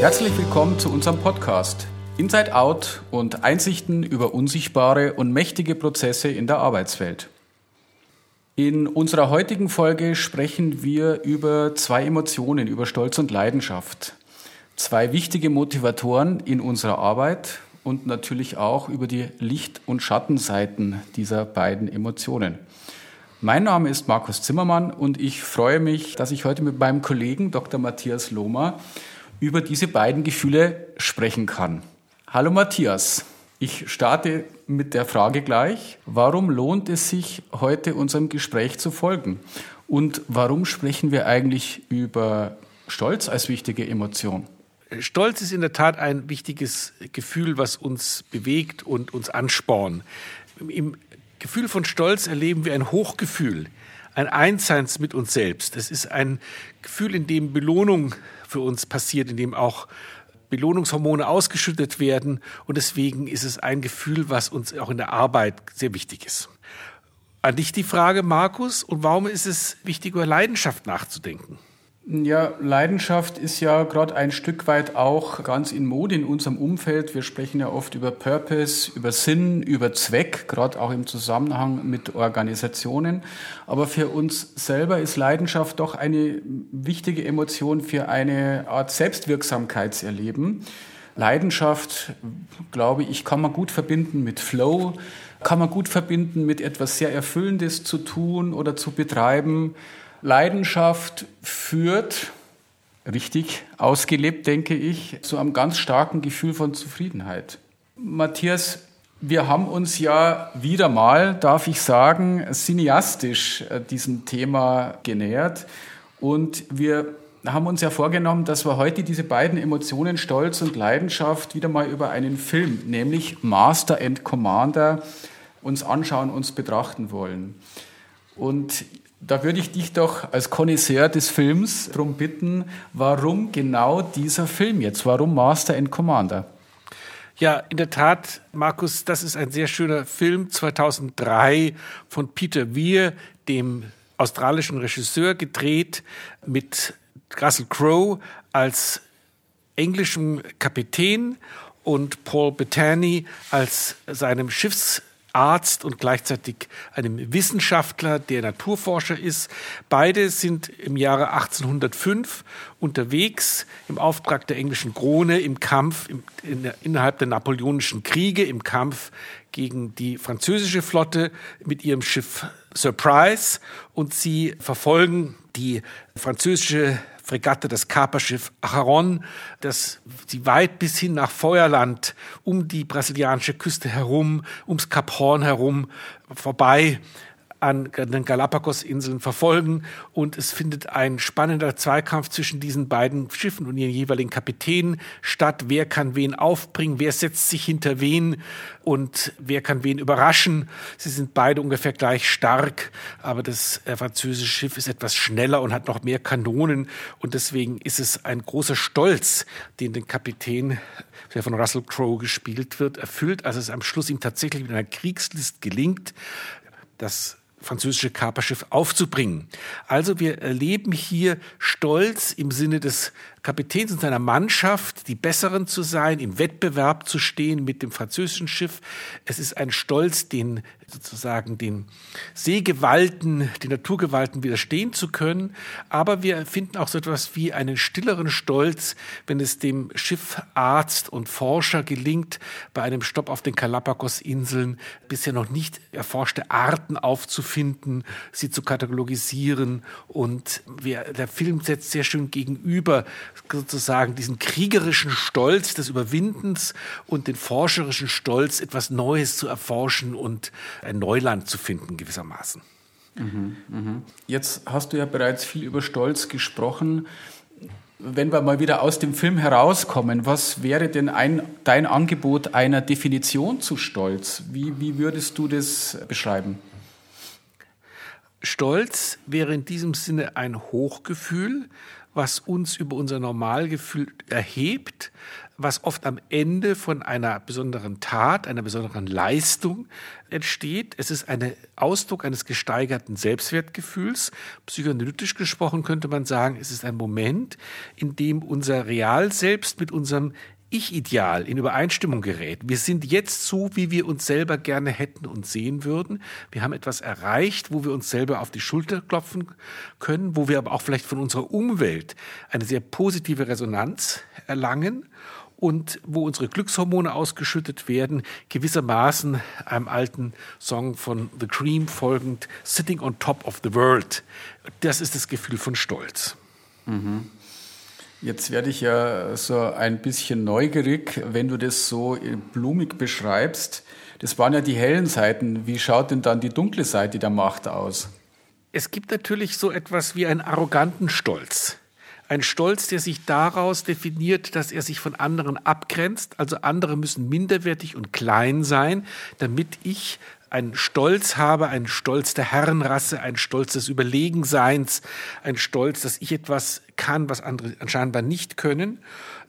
Herzlich willkommen zu unserem Podcast Inside Out und Einsichten über unsichtbare und mächtige Prozesse in der Arbeitswelt. In unserer heutigen Folge sprechen wir über zwei Emotionen, über Stolz und Leidenschaft. Zwei wichtige Motivatoren in unserer Arbeit und natürlich auch über die Licht- und Schattenseiten dieser beiden Emotionen. Mein Name ist Markus Zimmermann und ich freue mich, dass ich heute mit meinem Kollegen Dr. Matthias Lohmer über diese beiden Gefühle sprechen kann. Hallo Matthias, ich starte mit der Frage gleich, warum lohnt es sich, heute unserem Gespräch zu folgen? Und warum sprechen wir eigentlich über Stolz als wichtige Emotion? Stolz ist in der Tat ein wichtiges Gefühl, was uns bewegt und uns anspornt. Im Gefühl von Stolz erleben wir ein Hochgefühl, ein Einsseins mit uns selbst. Es ist ein Gefühl, in dem Belohnung für uns passiert, in dem auch Belohnungshormone ausgeschüttet werden. Und deswegen ist es ein Gefühl, was uns auch in der Arbeit sehr wichtig ist. An dich die Frage, Markus, und warum ist es wichtig, über Leidenschaft nachzudenken? Ja, Leidenschaft ist ja gerade ein Stück weit auch ganz in Mode in unserem Umfeld. Wir sprechen ja oft über Purpose, über Sinn, über Zweck, gerade auch im Zusammenhang mit Organisationen. Aber für uns selber ist Leidenschaft doch eine wichtige Emotion für eine Art Selbstwirksamkeitserleben. Leidenschaft, glaube ich, kann man gut verbinden mit Flow, kann man gut verbinden mit etwas sehr Erfüllendes zu tun oder zu betreiben. Leidenschaft führt, richtig ausgelebt, denke ich, zu einem ganz starken Gefühl von Zufriedenheit. Matthias, wir haben uns ja wieder mal, darf ich sagen, cineastisch äh, diesem Thema genähert und wir haben uns ja vorgenommen, dass wir heute diese beiden Emotionen Stolz und Leidenschaft wieder mal über einen Film, nämlich Master and Commander, uns anschauen, uns betrachten wollen. Und da würde ich dich doch als Connoisseur des Films darum bitten, warum genau dieser Film jetzt? Warum Master and Commander? Ja, in der Tat, Markus, das ist ein sehr schöner Film 2003 von Peter Weir, dem australischen Regisseur, gedreht mit Russell Crowe als englischem Kapitän und Paul Bettany als seinem Schiffs Arzt und gleichzeitig einem Wissenschaftler, der Naturforscher ist. Beide sind im Jahre 1805 unterwegs im Auftrag der englischen Krone im Kampf im, in, innerhalb der napoleonischen Kriege, im Kampf gegen die französische Flotte mit ihrem Schiff Surprise und sie verfolgen die französische Fregatte, das Kaperschiff Acheron, das sie weit bis hin nach Feuerland um die brasilianische Küste herum, ums Kap Horn herum vorbei an den Galapagos-Inseln verfolgen und es findet ein spannender Zweikampf zwischen diesen beiden Schiffen und ihren jeweiligen Kapitänen statt. Wer kann wen aufbringen? Wer setzt sich hinter wen? Und wer kann wen überraschen? Sie sind beide ungefähr gleich stark, aber das äh, französische Schiff ist etwas schneller und hat noch mehr Kanonen und deswegen ist es ein großer Stolz, den den Kapitän der von Russell Crowe gespielt wird, erfüllt, als es am Schluss ihm tatsächlich mit einer Kriegslist gelingt, das französische Kaperschiff aufzubringen. Also wir erleben hier Stolz im Sinne des Kapitäns und seiner Mannschaft, die Besseren zu sein, im Wettbewerb zu stehen mit dem französischen Schiff. Es ist ein Stolz, den sozusagen den Seegewalten, den Naturgewalten widerstehen zu können. Aber wir finden auch so etwas wie einen stilleren Stolz, wenn es dem Schiffarzt und Forscher gelingt, bei einem Stopp auf den Galapagos-Inseln bisher noch nicht erforschte Arten aufzufinden, sie zu katalogisieren. Und wir, der Film setzt sehr schön gegenüber sozusagen diesen kriegerischen Stolz des Überwindens und den forscherischen Stolz, etwas Neues zu erforschen und ein Neuland zu finden gewissermaßen. Mhm, mh. Jetzt hast du ja bereits viel über Stolz gesprochen. Wenn wir mal wieder aus dem Film herauskommen, was wäre denn ein, dein Angebot einer Definition zu Stolz? Wie, wie würdest du das beschreiben? Stolz wäre in diesem Sinne ein Hochgefühl, was uns über unser Normalgefühl erhebt, was oft am Ende von einer besonderen Tat, einer besonderen Leistung entsteht. Es ist ein Ausdruck eines gesteigerten Selbstwertgefühls. Psychoanalytisch gesprochen könnte man sagen, es ist ein Moment, in dem unser Realselbst mit unserem ich-Ideal in Übereinstimmung gerät. Wir sind jetzt so, wie wir uns selber gerne hätten und sehen würden. Wir haben etwas erreicht, wo wir uns selber auf die Schulter klopfen können, wo wir aber auch vielleicht von unserer Umwelt eine sehr positive Resonanz erlangen und wo unsere Glückshormone ausgeschüttet werden, gewissermaßen einem alten Song von The Cream folgend, Sitting on Top of the World. Das ist das Gefühl von Stolz. Mhm. Jetzt werde ich ja so ein bisschen neugierig, wenn du das so blumig beschreibst. Das waren ja die hellen Seiten. Wie schaut denn dann die dunkle Seite der Macht aus? Es gibt natürlich so etwas wie einen arroganten Stolz. Ein Stolz, der sich daraus definiert, dass er sich von anderen abgrenzt. Also andere müssen minderwertig und klein sein, damit ich einen Stolz habe, einen Stolz der Herrenrasse, einen Stolz des Überlegenseins, ein Stolz, dass ich etwas kann, was andere anscheinend nicht können.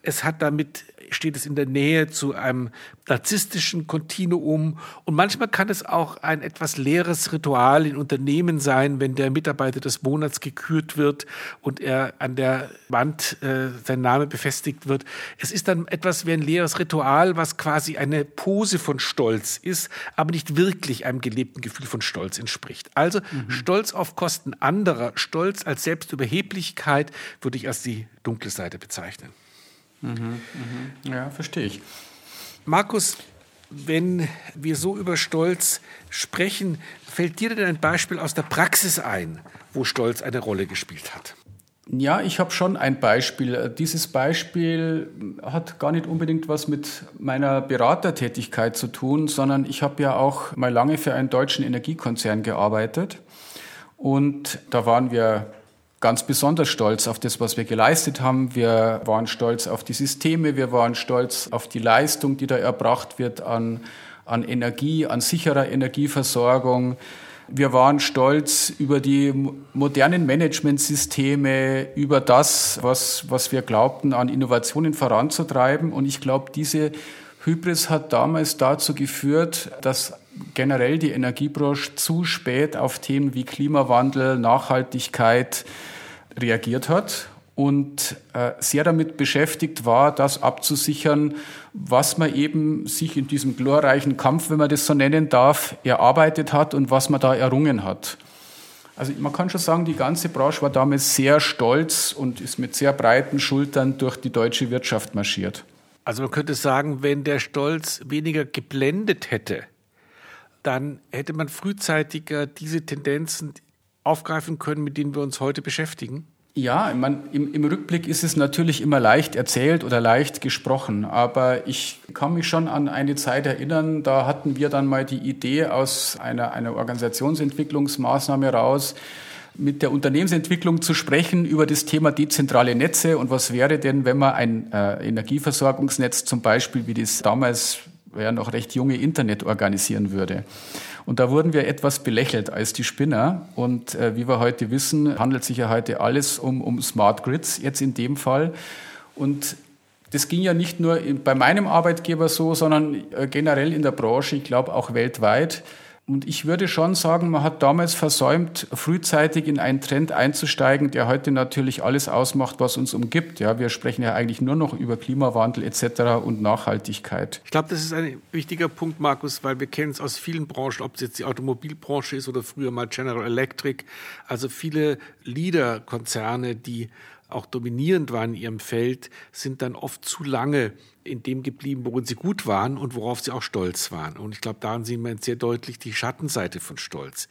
Es hat damit steht es in der Nähe zu einem narzisstischen Kontinuum. Und manchmal kann es auch ein etwas leeres Ritual in Unternehmen sein, wenn der Mitarbeiter des Monats gekürt wird und er an der Wand äh, sein Name befestigt wird. Es ist dann etwas wie ein leeres Ritual, was quasi eine Pose von Stolz ist, aber nicht wirklich einem gelebten Gefühl von Stolz entspricht. Also mhm. Stolz auf Kosten anderer, Stolz als Selbstüberheblichkeit würde ich als die dunkle Seite bezeichnen. Mhm, mhm. Ja, verstehe ich. Markus, wenn wir so über Stolz sprechen, fällt dir denn ein Beispiel aus der Praxis ein, wo Stolz eine Rolle gespielt hat? Ja, ich habe schon ein Beispiel. Dieses Beispiel hat gar nicht unbedingt was mit meiner Beratertätigkeit zu tun, sondern ich habe ja auch mal lange für einen deutschen Energiekonzern gearbeitet. Und da waren wir ganz besonders stolz auf das, was wir geleistet haben. Wir waren stolz auf die Systeme, wir waren stolz auf die Leistung, die da erbracht wird an, an Energie, an sicherer Energieversorgung. Wir waren stolz über die modernen Managementsysteme, über das, was, was wir glaubten, an Innovationen voranzutreiben. Und ich glaube, diese Hybris hat damals dazu geführt, dass generell die Energiebranche zu spät auf Themen wie Klimawandel, Nachhaltigkeit, reagiert hat und äh, sehr damit beschäftigt war, das abzusichern, was man eben sich in diesem glorreichen Kampf, wenn man das so nennen darf, erarbeitet hat und was man da errungen hat. Also man kann schon sagen, die ganze Branche war damals sehr stolz und ist mit sehr breiten Schultern durch die deutsche Wirtschaft marschiert. Also man könnte sagen, wenn der Stolz weniger geblendet hätte, dann hätte man frühzeitiger diese Tendenzen aufgreifen können, mit denen wir uns heute beschäftigen? Ja, man, im, im, Rückblick ist es natürlich immer leicht erzählt oder leicht gesprochen, aber ich kann mich schon an eine Zeit erinnern, da hatten wir dann mal die Idee aus einer, einer Organisationsentwicklungsmaßnahme raus, mit der Unternehmensentwicklung zu sprechen über das Thema dezentrale Netze und was wäre denn, wenn man ein äh, Energieversorgungsnetz zum Beispiel, wie das damals ja noch recht junge Internet organisieren würde. Und da wurden wir etwas belächelt als die Spinner. Und äh, wie wir heute wissen, handelt sich ja heute alles um, um Smart Grids, jetzt in dem Fall. Und das ging ja nicht nur bei meinem Arbeitgeber so, sondern äh, generell in der Branche, ich glaube auch weltweit. Und ich würde schon sagen, man hat damals versäumt, frühzeitig in einen Trend einzusteigen, der heute natürlich alles ausmacht, was uns umgibt. Ja, wir sprechen ja eigentlich nur noch über Klimawandel etc. und Nachhaltigkeit. Ich glaube, das ist ein wichtiger Punkt, Markus, weil wir kennen es aus vielen Branchen, ob es jetzt die Automobilbranche ist oder früher mal General Electric. Also viele Leader-Konzerne, die auch dominierend waren in ihrem Feld, sind dann oft zu lange in dem geblieben, worin sie gut waren und worauf sie auch stolz waren. Und ich glaube, daran sehen wir sehr deutlich die Schattenseite von Stolz.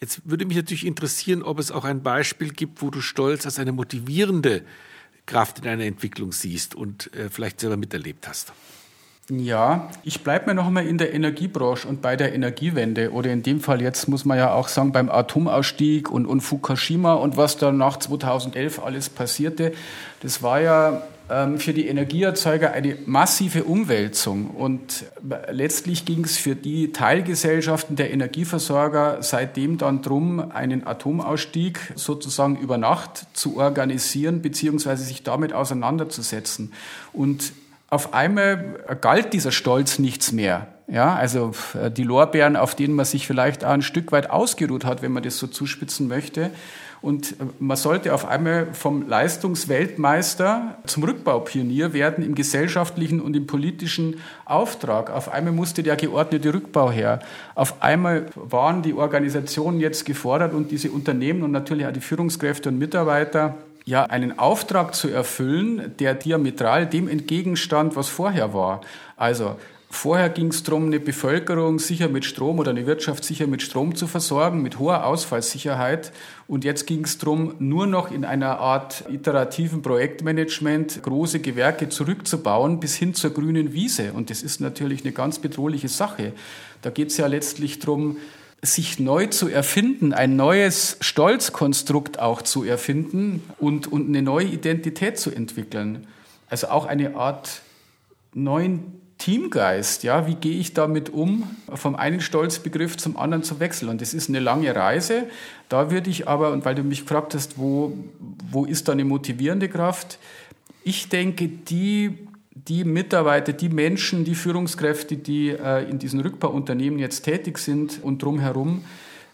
Jetzt würde mich natürlich interessieren, ob es auch ein Beispiel gibt, wo du Stolz als eine motivierende Kraft in einer Entwicklung siehst und äh, vielleicht selber miterlebt hast. Ja, ich bleibe mir noch einmal in der Energiebranche und bei der Energiewende oder in dem Fall jetzt muss man ja auch sagen beim Atomausstieg und, und Fukushima und was da nach 2011 alles passierte. Das war ja für die Energieerzeuger eine massive Umwälzung und letztlich ging es für die Teilgesellschaften der Energieversorger seitdem dann drum, einen Atomausstieg sozusagen über Nacht zu organisieren beziehungsweise sich damit auseinanderzusetzen und auf einmal galt dieser Stolz nichts mehr. Ja, also äh, die Lorbeeren, auf denen man sich vielleicht auch ein Stück weit ausgeruht hat, wenn man das so zuspitzen möchte. Und äh, man sollte auf einmal vom Leistungsweltmeister zum Rückbaupionier werden im gesellschaftlichen und im politischen Auftrag. Auf einmal musste der geordnete Rückbau her. Auf einmal waren die Organisationen jetzt gefordert und diese Unternehmen und natürlich auch die Führungskräfte und Mitarbeiter ja einen Auftrag zu erfüllen, der diametral dem entgegenstand, was vorher war. Also Vorher ging es darum, eine Bevölkerung sicher mit Strom oder eine Wirtschaft sicher mit Strom zu versorgen, mit hoher Ausfallsicherheit. Und jetzt ging es darum, nur noch in einer Art iterativen Projektmanagement große Gewerke zurückzubauen bis hin zur grünen Wiese. Und das ist natürlich eine ganz bedrohliche Sache. Da geht es ja letztlich darum, sich neu zu erfinden, ein neues Stolzkonstrukt auch zu erfinden und, und eine neue Identität zu entwickeln. Also auch eine Art neuen Teamgeist, ja, wie gehe ich damit um, vom einen Stolzbegriff zum anderen zu wechseln? Und das ist eine lange Reise. Da würde ich aber, und weil du mich gefragt hast, wo, wo ist da eine motivierende Kraft? Ich denke, die die Mitarbeiter, die Menschen, die Führungskräfte, die äh, in diesen Rückbauunternehmen jetzt tätig sind und drumherum,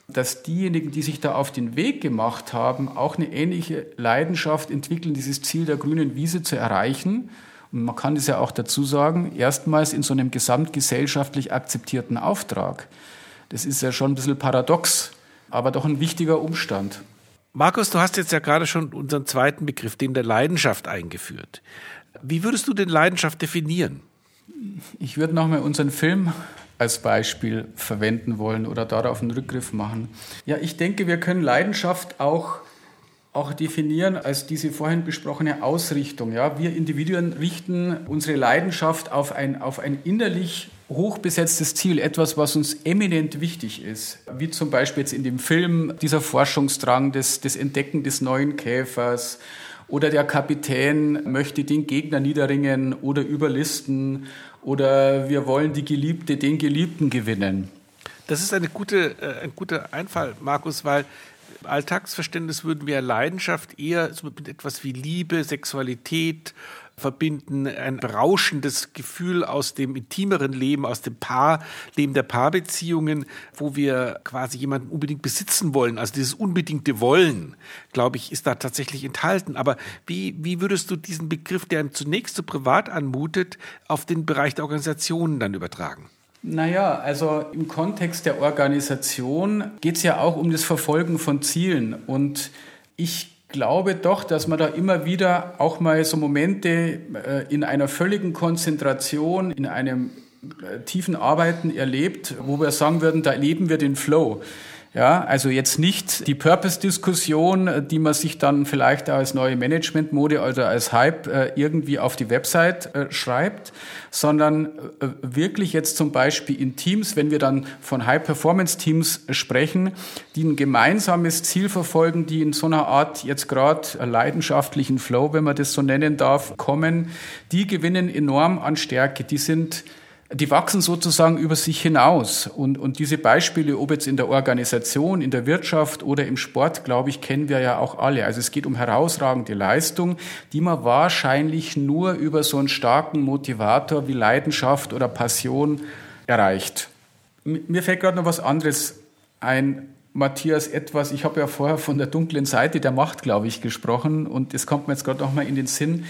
dass diejenigen, die sich da auf den Weg gemacht haben, auch eine ähnliche Leidenschaft entwickeln, dieses Ziel der grünen Wiese zu erreichen. Man kann es ja auch dazu sagen, erstmals in so einem gesamtgesellschaftlich akzeptierten Auftrag. Das ist ja schon ein bisschen paradox, aber doch ein wichtiger Umstand. Markus, du hast jetzt ja gerade schon unseren zweiten Begriff, den der Leidenschaft, eingeführt. Wie würdest du denn Leidenschaft definieren? Ich würde nochmal unseren Film als Beispiel verwenden wollen oder darauf einen Rückgriff machen. Ja, ich denke, wir können Leidenschaft auch, auch definieren als diese vorhin besprochene Ausrichtung. Ja, wir Individuen richten unsere Leidenschaft auf ein, auf ein innerlich hochbesetztes Ziel, etwas, was uns eminent wichtig ist, wie zum Beispiel jetzt in dem Film dieser Forschungsdrang des, des Entdecken des neuen Käfers oder der Kapitän möchte den Gegner niederringen oder überlisten oder wir wollen die Geliebte, den Geliebten gewinnen. Das ist eine gute, äh, ein guter Einfall, Markus, weil Alltagsverständnis würden wir Leidenschaft eher mit etwas wie Liebe, Sexualität verbinden ein berauschendes Gefühl aus dem intimeren Leben, aus dem Paarleben der Paarbeziehungen, wo wir quasi jemanden unbedingt besitzen wollen. Also dieses unbedingte Wollen, glaube ich, ist da tatsächlich enthalten. Aber wie, wie würdest du diesen Begriff, der zunächst so privat anmutet, auf den Bereich der Organisationen dann übertragen? Naja, also im Kontext der Organisation geht es ja auch um das Verfolgen von Zielen. Und ich glaube doch, dass man da immer wieder auch mal so Momente äh, in einer völligen Konzentration, in einem äh, tiefen Arbeiten erlebt, wo wir sagen würden, da erleben wir den Flow. Ja, also jetzt nicht die Purpose-Diskussion, die man sich dann vielleicht als neue Management-Mode oder als Hype äh, irgendwie auf die Website äh, schreibt, sondern äh, wirklich jetzt zum Beispiel in Teams, wenn wir dann von High-Performance-Teams sprechen, die ein gemeinsames Ziel verfolgen, die in so einer Art jetzt gerade leidenschaftlichen Flow, wenn man das so nennen darf, kommen, die gewinnen enorm an Stärke. Die sind die wachsen sozusagen über sich hinaus. Und, und diese Beispiele, ob jetzt in der Organisation, in der Wirtschaft oder im Sport, glaube ich, kennen wir ja auch alle. Also es geht um herausragende Leistung, die man wahrscheinlich nur über so einen starken Motivator wie Leidenschaft oder Passion erreicht. Mir fällt gerade noch was anderes ein. Matthias, etwas, ich habe ja vorher von der dunklen Seite der Macht, glaube ich, gesprochen und es kommt mir jetzt gerade noch mal in den Sinn.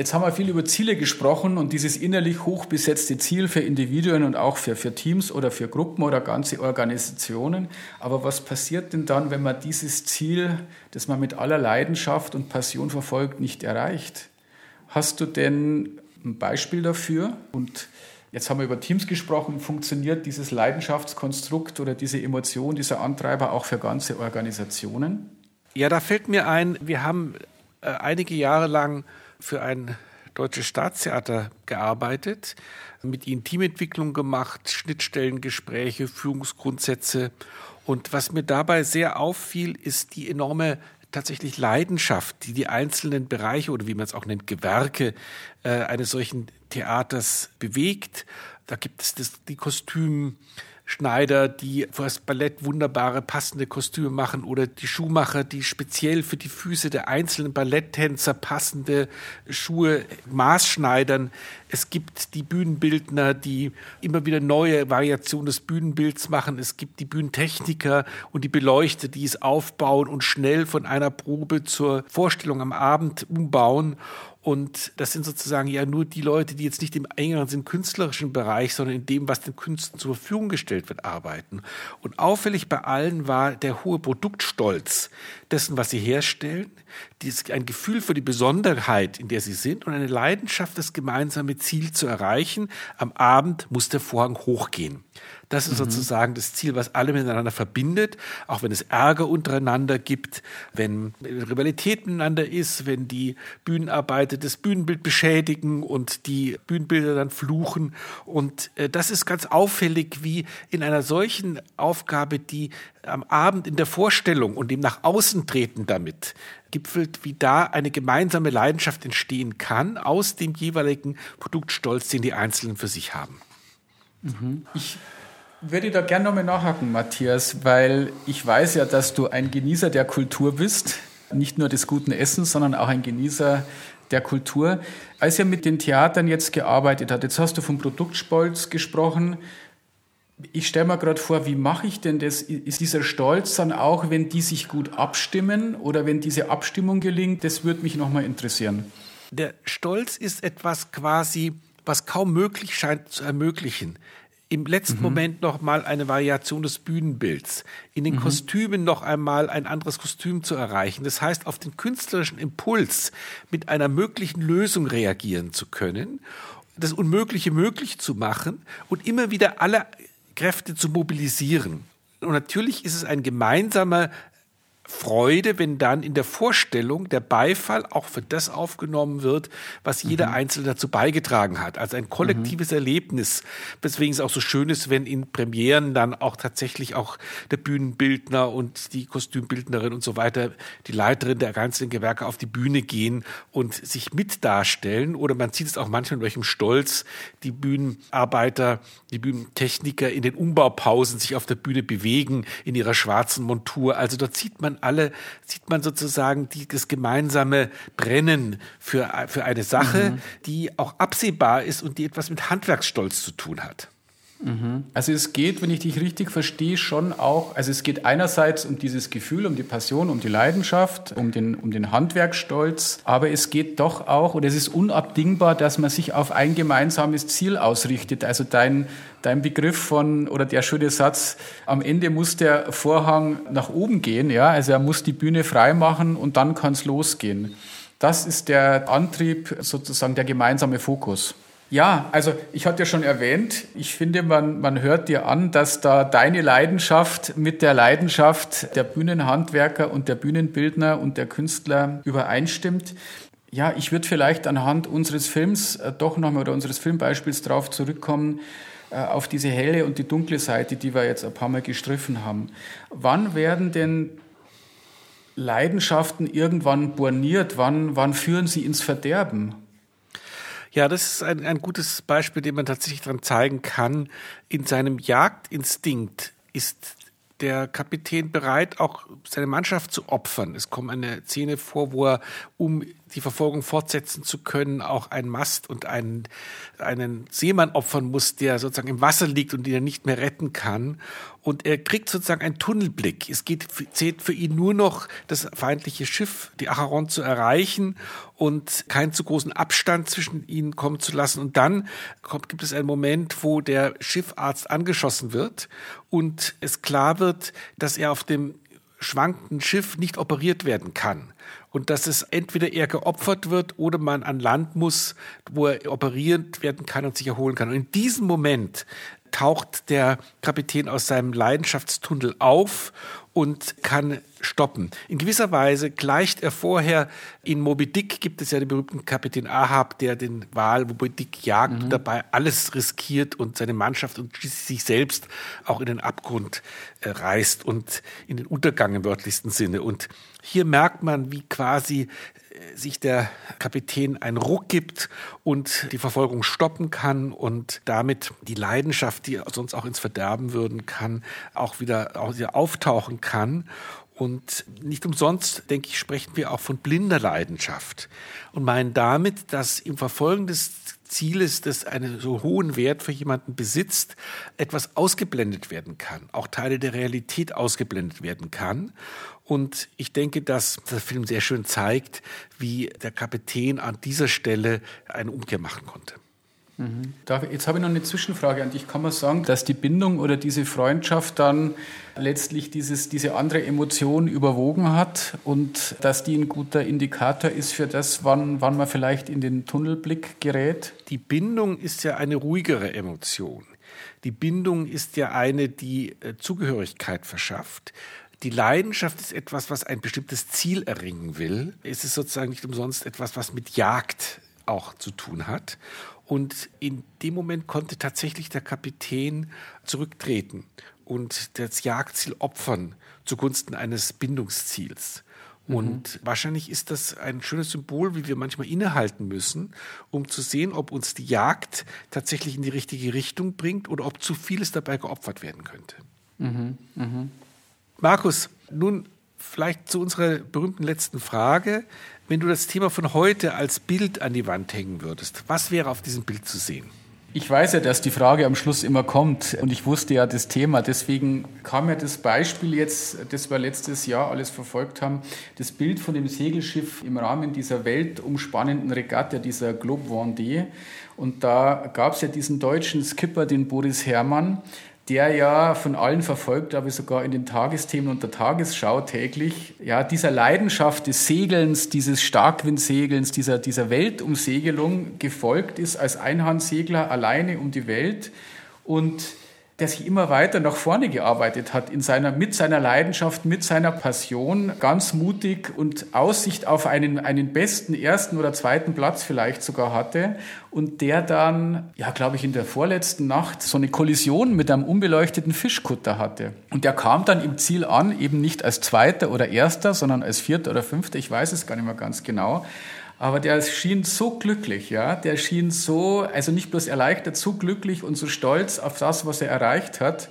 Jetzt haben wir viel über Ziele gesprochen und dieses innerlich hochbesetzte Ziel für Individuen und auch für, für Teams oder für Gruppen oder ganze Organisationen. Aber was passiert denn dann, wenn man dieses Ziel, das man mit aller Leidenschaft und Passion verfolgt, nicht erreicht? Hast du denn ein Beispiel dafür? Und jetzt haben wir über Teams gesprochen. Funktioniert dieses Leidenschaftskonstrukt oder diese Emotion, dieser Antreiber auch für ganze Organisationen? Ja, da fällt mir ein, wir haben äh, einige Jahre lang für ein deutsches Staatstheater gearbeitet, mit ihnen Teamentwicklung gemacht, Schnittstellengespräche, Führungsgrundsätze. Und was mir dabei sehr auffiel, ist die enorme tatsächlich Leidenschaft, die die einzelnen Bereiche oder wie man es auch nennt, Gewerke äh, eines solchen Theaters bewegt Da gibt es das, die Kostüm, Schneider, die für das Ballett wunderbare passende Kostüme machen oder die Schuhmacher, die speziell für die Füße der einzelnen Balletttänzer passende Schuhe maßschneidern. Es gibt die Bühnenbildner, die immer wieder neue Variationen des Bühnenbilds machen. Es gibt die Bühnentechniker und die Beleuchter, die es aufbauen und schnell von einer Probe zur Vorstellung am Abend umbauen. Und das sind sozusagen ja nur die Leute, die jetzt nicht im engeren Sinn künstlerischen Bereich, sondern in dem, was den Künstlern zur Verfügung gestellt wird, arbeiten. Und auffällig bei allen war der hohe Produktstolz dessen, was sie herstellen, ein Gefühl für die Besonderheit, in der sie sind und eine Leidenschaft, das gemeinsame Ziel zu erreichen. Am Abend muss der Vorhang hochgehen. Das ist mhm. sozusagen das Ziel, was alle miteinander verbindet, auch wenn es Ärger untereinander gibt, wenn Rivalität miteinander ist, wenn die Bühnenarbeiter das Bühnenbild beschädigen und die Bühnenbilder dann fluchen. Und äh, das ist ganz auffällig, wie in einer solchen Aufgabe, die am Abend in der Vorstellung und dem nach außen treten damit gipfelt, wie da eine gemeinsame Leidenschaft entstehen kann aus dem jeweiligen Produktstolz, den die Einzelnen für sich haben. Mhm. Ich würde da gerne nochmal nachhaken, Matthias, weil ich weiß ja, dass du ein Genießer der Kultur bist. Nicht nur des guten Essens, sondern auch ein Genießer der Kultur. Als ihr mit den Theatern jetzt gearbeitet habt, jetzt hast du vom Produktstolz gesprochen. Ich stelle mir gerade vor, wie mache ich denn das? Ist dieser Stolz dann auch, wenn die sich gut abstimmen oder wenn diese Abstimmung gelingt? Das würde mich nochmal interessieren. Der Stolz ist etwas quasi, was kaum möglich scheint zu ermöglichen im letzten mhm. Moment noch mal eine Variation des Bühnenbilds, in den mhm. Kostümen noch einmal ein anderes Kostüm zu erreichen. Das heißt, auf den künstlerischen Impuls mit einer möglichen Lösung reagieren zu können, das Unmögliche möglich zu machen und immer wieder alle Kräfte zu mobilisieren. Und natürlich ist es ein gemeinsamer Freude, wenn dann in der Vorstellung der Beifall auch für das aufgenommen wird, was jeder mhm. Einzelne dazu beigetragen hat. Also ein kollektives mhm. Erlebnis, weswegen es auch so schön ist, wenn in Premieren dann auch tatsächlich auch der Bühnenbildner und die Kostümbildnerin und so weiter, die Leiterin der einzelnen Gewerke auf die Bühne gehen und sich mit darstellen. Oder man sieht es auch manchmal in welchem Stolz, die Bühnenarbeiter, die Bühnentechniker in den Umbaupausen sich auf der Bühne bewegen in ihrer schwarzen Montur. Also dort sieht man alle, sieht man sozusagen die, das gemeinsame Brennen für, für eine Sache, mhm. die auch absehbar ist und die etwas mit Handwerksstolz zu tun hat. Also es geht, wenn ich dich richtig verstehe, schon auch, also es geht einerseits um dieses Gefühl, um die Passion, um die Leidenschaft, um den, um den Handwerksstolz, aber es geht doch auch, und es ist unabdingbar, dass man sich auf ein gemeinsames Ziel ausrichtet. Also dein, dein Begriff von, oder der schöne Satz, am Ende muss der Vorhang nach oben gehen, ja, also er muss die Bühne frei machen und dann kann es losgehen. Das ist der Antrieb, sozusagen der gemeinsame Fokus. Ja, also ich hatte ja schon erwähnt, ich finde, man, man hört dir an, dass da deine Leidenschaft mit der Leidenschaft der Bühnenhandwerker und der Bühnenbildner und der Künstler übereinstimmt. Ja, ich würde vielleicht anhand unseres Films äh, doch nochmal oder unseres Filmbeispiels darauf zurückkommen, äh, auf diese helle und die dunkle Seite, die wir jetzt ein paar Mal gestriffen haben. Wann werden denn Leidenschaften irgendwann borniert? Wann, wann führen sie ins Verderben? Ja, das ist ein, ein gutes Beispiel, dem man tatsächlich daran zeigen kann. In seinem Jagdinstinkt ist der Kapitän bereit, auch seine Mannschaft zu opfern. Es kommt eine Szene vor, wo er, um die Verfolgung fortsetzen zu können, auch einen Mast und einen, einen Seemann opfern muss, der sozusagen im Wasser liegt und den er nicht mehr retten kann. Und er kriegt sozusagen einen Tunnelblick. Es geht, zählt für ihn nur noch, das feindliche Schiff, die Acheron, zu erreichen und keinen zu großen Abstand zwischen ihnen kommen zu lassen. Und dann kommt, gibt es einen Moment, wo der Schiffarzt angeschossen wird und es klar wird, dass er auf dem schwankenden Schiff nicht operiert werden kann und dass es entweder er geopfert wird oder man an Land muss, wo er operiert werden kann und sich erholen kann. Und in diesem Moment taucht der Kapitän aus seinem Leidenschaftstunnel auf und kann stoppen. In gewisser Weise gleicht er vorher in Moby Dick gibt es ja den berühmten Kapitän Ahab, der den Wal Moby Dick jagt mhm. und dabei alles riskiert und seine Mannschaft und sich selbst auch in den Abgrund äh, reißt und in den Untergang im wörtlichsten Sinne. Und hier merkt man, wie quasi sich der Kapitän einen Ruck gibt und die Verfolgung stoppen kann und damit die Leidenschaft, die sonst auch ins Verderben würden kann, auch wieder, auch wieder auftauchen kann. Und nicht umsonst, denke ich, sprechen wir auch von blinder Leidenschaft und meinen damit, dass im Verfolgen des Zieles, das einen so hohen Wert für jemanden besitzt, etwas ausgeblendet werden kann, auch Teile der Realität ausgeblendet werden kann. Und ich denke, dass der Film sehr schön zeigt, wie der Kapitän an dieser Stelle eine Umkehr machen konnte. Mhm. Jetzt habe ich noch eine Zwischenfrage an dich. Kann man sagen, dass die Bindung oder diese Freundschaft dann letztlich dieses, diese andere Emotion überwogen hat und dass die ein guter Indikator ist für das, wann, wann man vielleicht in den Tunnelblick gerät? Die Bindung ist ja eine ruhigere Emotion. Die Bindung ist ja eine, die äh, Zugehörigkeit verschafft. Die Leidenschaft ist etwas, was ein bestimmtes Ziel erringen will. Es ist sozusagen nicht umsonst etwas, was mit Jagd auch zu tun hat. Und in dem Moment konnte tatsächlich der Kapitän zurücktreten und das Jagdziel opfern zugunsten eines Bindungsziels. Mhm. Und wahrscheinlich ist das ein schönes Symbol, wie wir manchmal innehalten müssen, um zu sehen, ob uns die Jagd tatsächlich in die richtige Richtung bringt oder ob zu vieles dabei geopfert werden könnte. Mhm. Mhm. Markus, nun vielleicht zu unserer berühmten letzten Frage. Wenn du das Thema von heute als Bild an die Wand hängen würdest, was wäre auf diesem Bild zu sehen? Ich weiß ja, dass die Frage am Schluss immer kommt und ich wusste ja das Thema. Deswegen kam ja das Beispiel jetzt, das wir letztes Jahr alles verfolgt haben, das Bild von dem Segelschiff im Rahmen dieser weltumspannenden Regatta, dieser Globe Vendée. Und da gab es ja diesen deutschen Skipper, den Boris Herrmann, der ja von allen verfolgt, aber sogar in den Tagesthemen und der Tagesschau täglich, ja, dieser Leidenschaft des Segelns, dieses Starkwindsegelns, dieser, dieser Weltumsegelung gefolgt ist als Einhandsegler alleine um die Welt. Und der sich immer weiter nach vorne gearbeitet hat in seiner, mit seiner Leidenschaft, mit seiner Passion, ganz mutig und Aussicht auf einen, einen besten ersten oder zweiten Platz vielleicht sogar hatte und der dann, ja, glaube ich, in der vorletzten Nacht so eine Kollision mit einem unbeleuchteten Fischkutter hatte. Und der kam dann im Ziel an, eben nicht als Zweiter oder Erster, sondern als Vierter oder Fünfter, ich weiß es gar nicht mehr ganz genau. Aber der schien so glücklich, ja. Der schien so, also nicht bloß erleichtert, so glücklich und so stolz auf das, was er erreicht hat,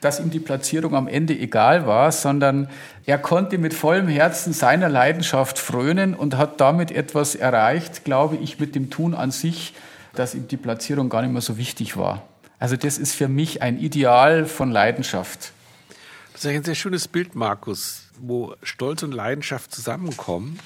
dass ihm die Platzierung am Ende egal war, sondern er konnte mit vollem Herzen seiner Leidenschaft frönen und hat damit etwas erreicht, glaube ich, mit dem Tun an sich, dass ihm die Platzierung gar nicht mehr so wichtig war. Also das ist für mich ein Ideal von Leidenschaft. Das ist ein sehr schönes Bild, Markus, wo Stolz und Leidenschaft zusammenkommen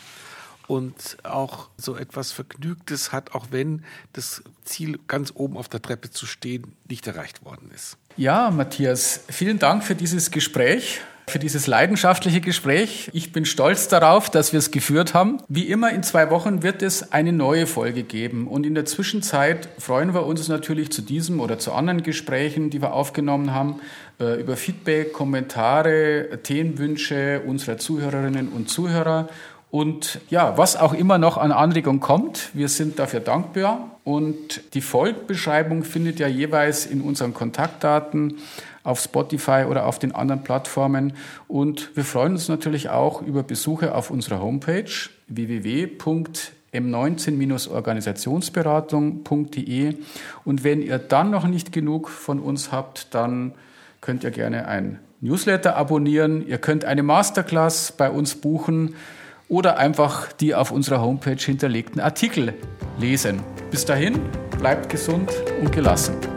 und auch so etwas Vergnügtes hat, auch wenn das Ziel ganz oben auf der Treppe zu stehen nicht erreicht worden ist. Ja, Matthias, vielen Dank für dieses Gespräch für dieses leidenschaftliche Gespräch. Ich bin stolz darauf, dass wir es geführt haben. Wie immer in zwei Wochen wird es eine neue Folge geben. Und in der Zwischenzeit freuen wir uns natürlich zu diesem oder zu anderen Gesprächen, die wir aufgenommen haben, äh, über Feedback, Kommentare, Themenwünsche unserer Zuhörerinnen und Zuhörer. Und ja, was auch immer noch an Anregung kommt, wir sind dafür dankbar. Und die Folgbeschreibung findet ja jeweils in unseren Kontaktdaten auf Spotify oder auf den anderen Plattformen. Und wir freuen uns natürlich auch über Besuche auf unserer Homepage www.m19-organisationsberatung.de. Und wenn ihr dann noch nicht genug von uns habt, dann könnt ihr gerne ein Newsletter abonnieren. Ihr könnt eine Masterclass bei uns buchen oder einfach die auf unserer Homepage hinterlegten Artikel lesen. Bis dahin, bleibt gesund und gelassen.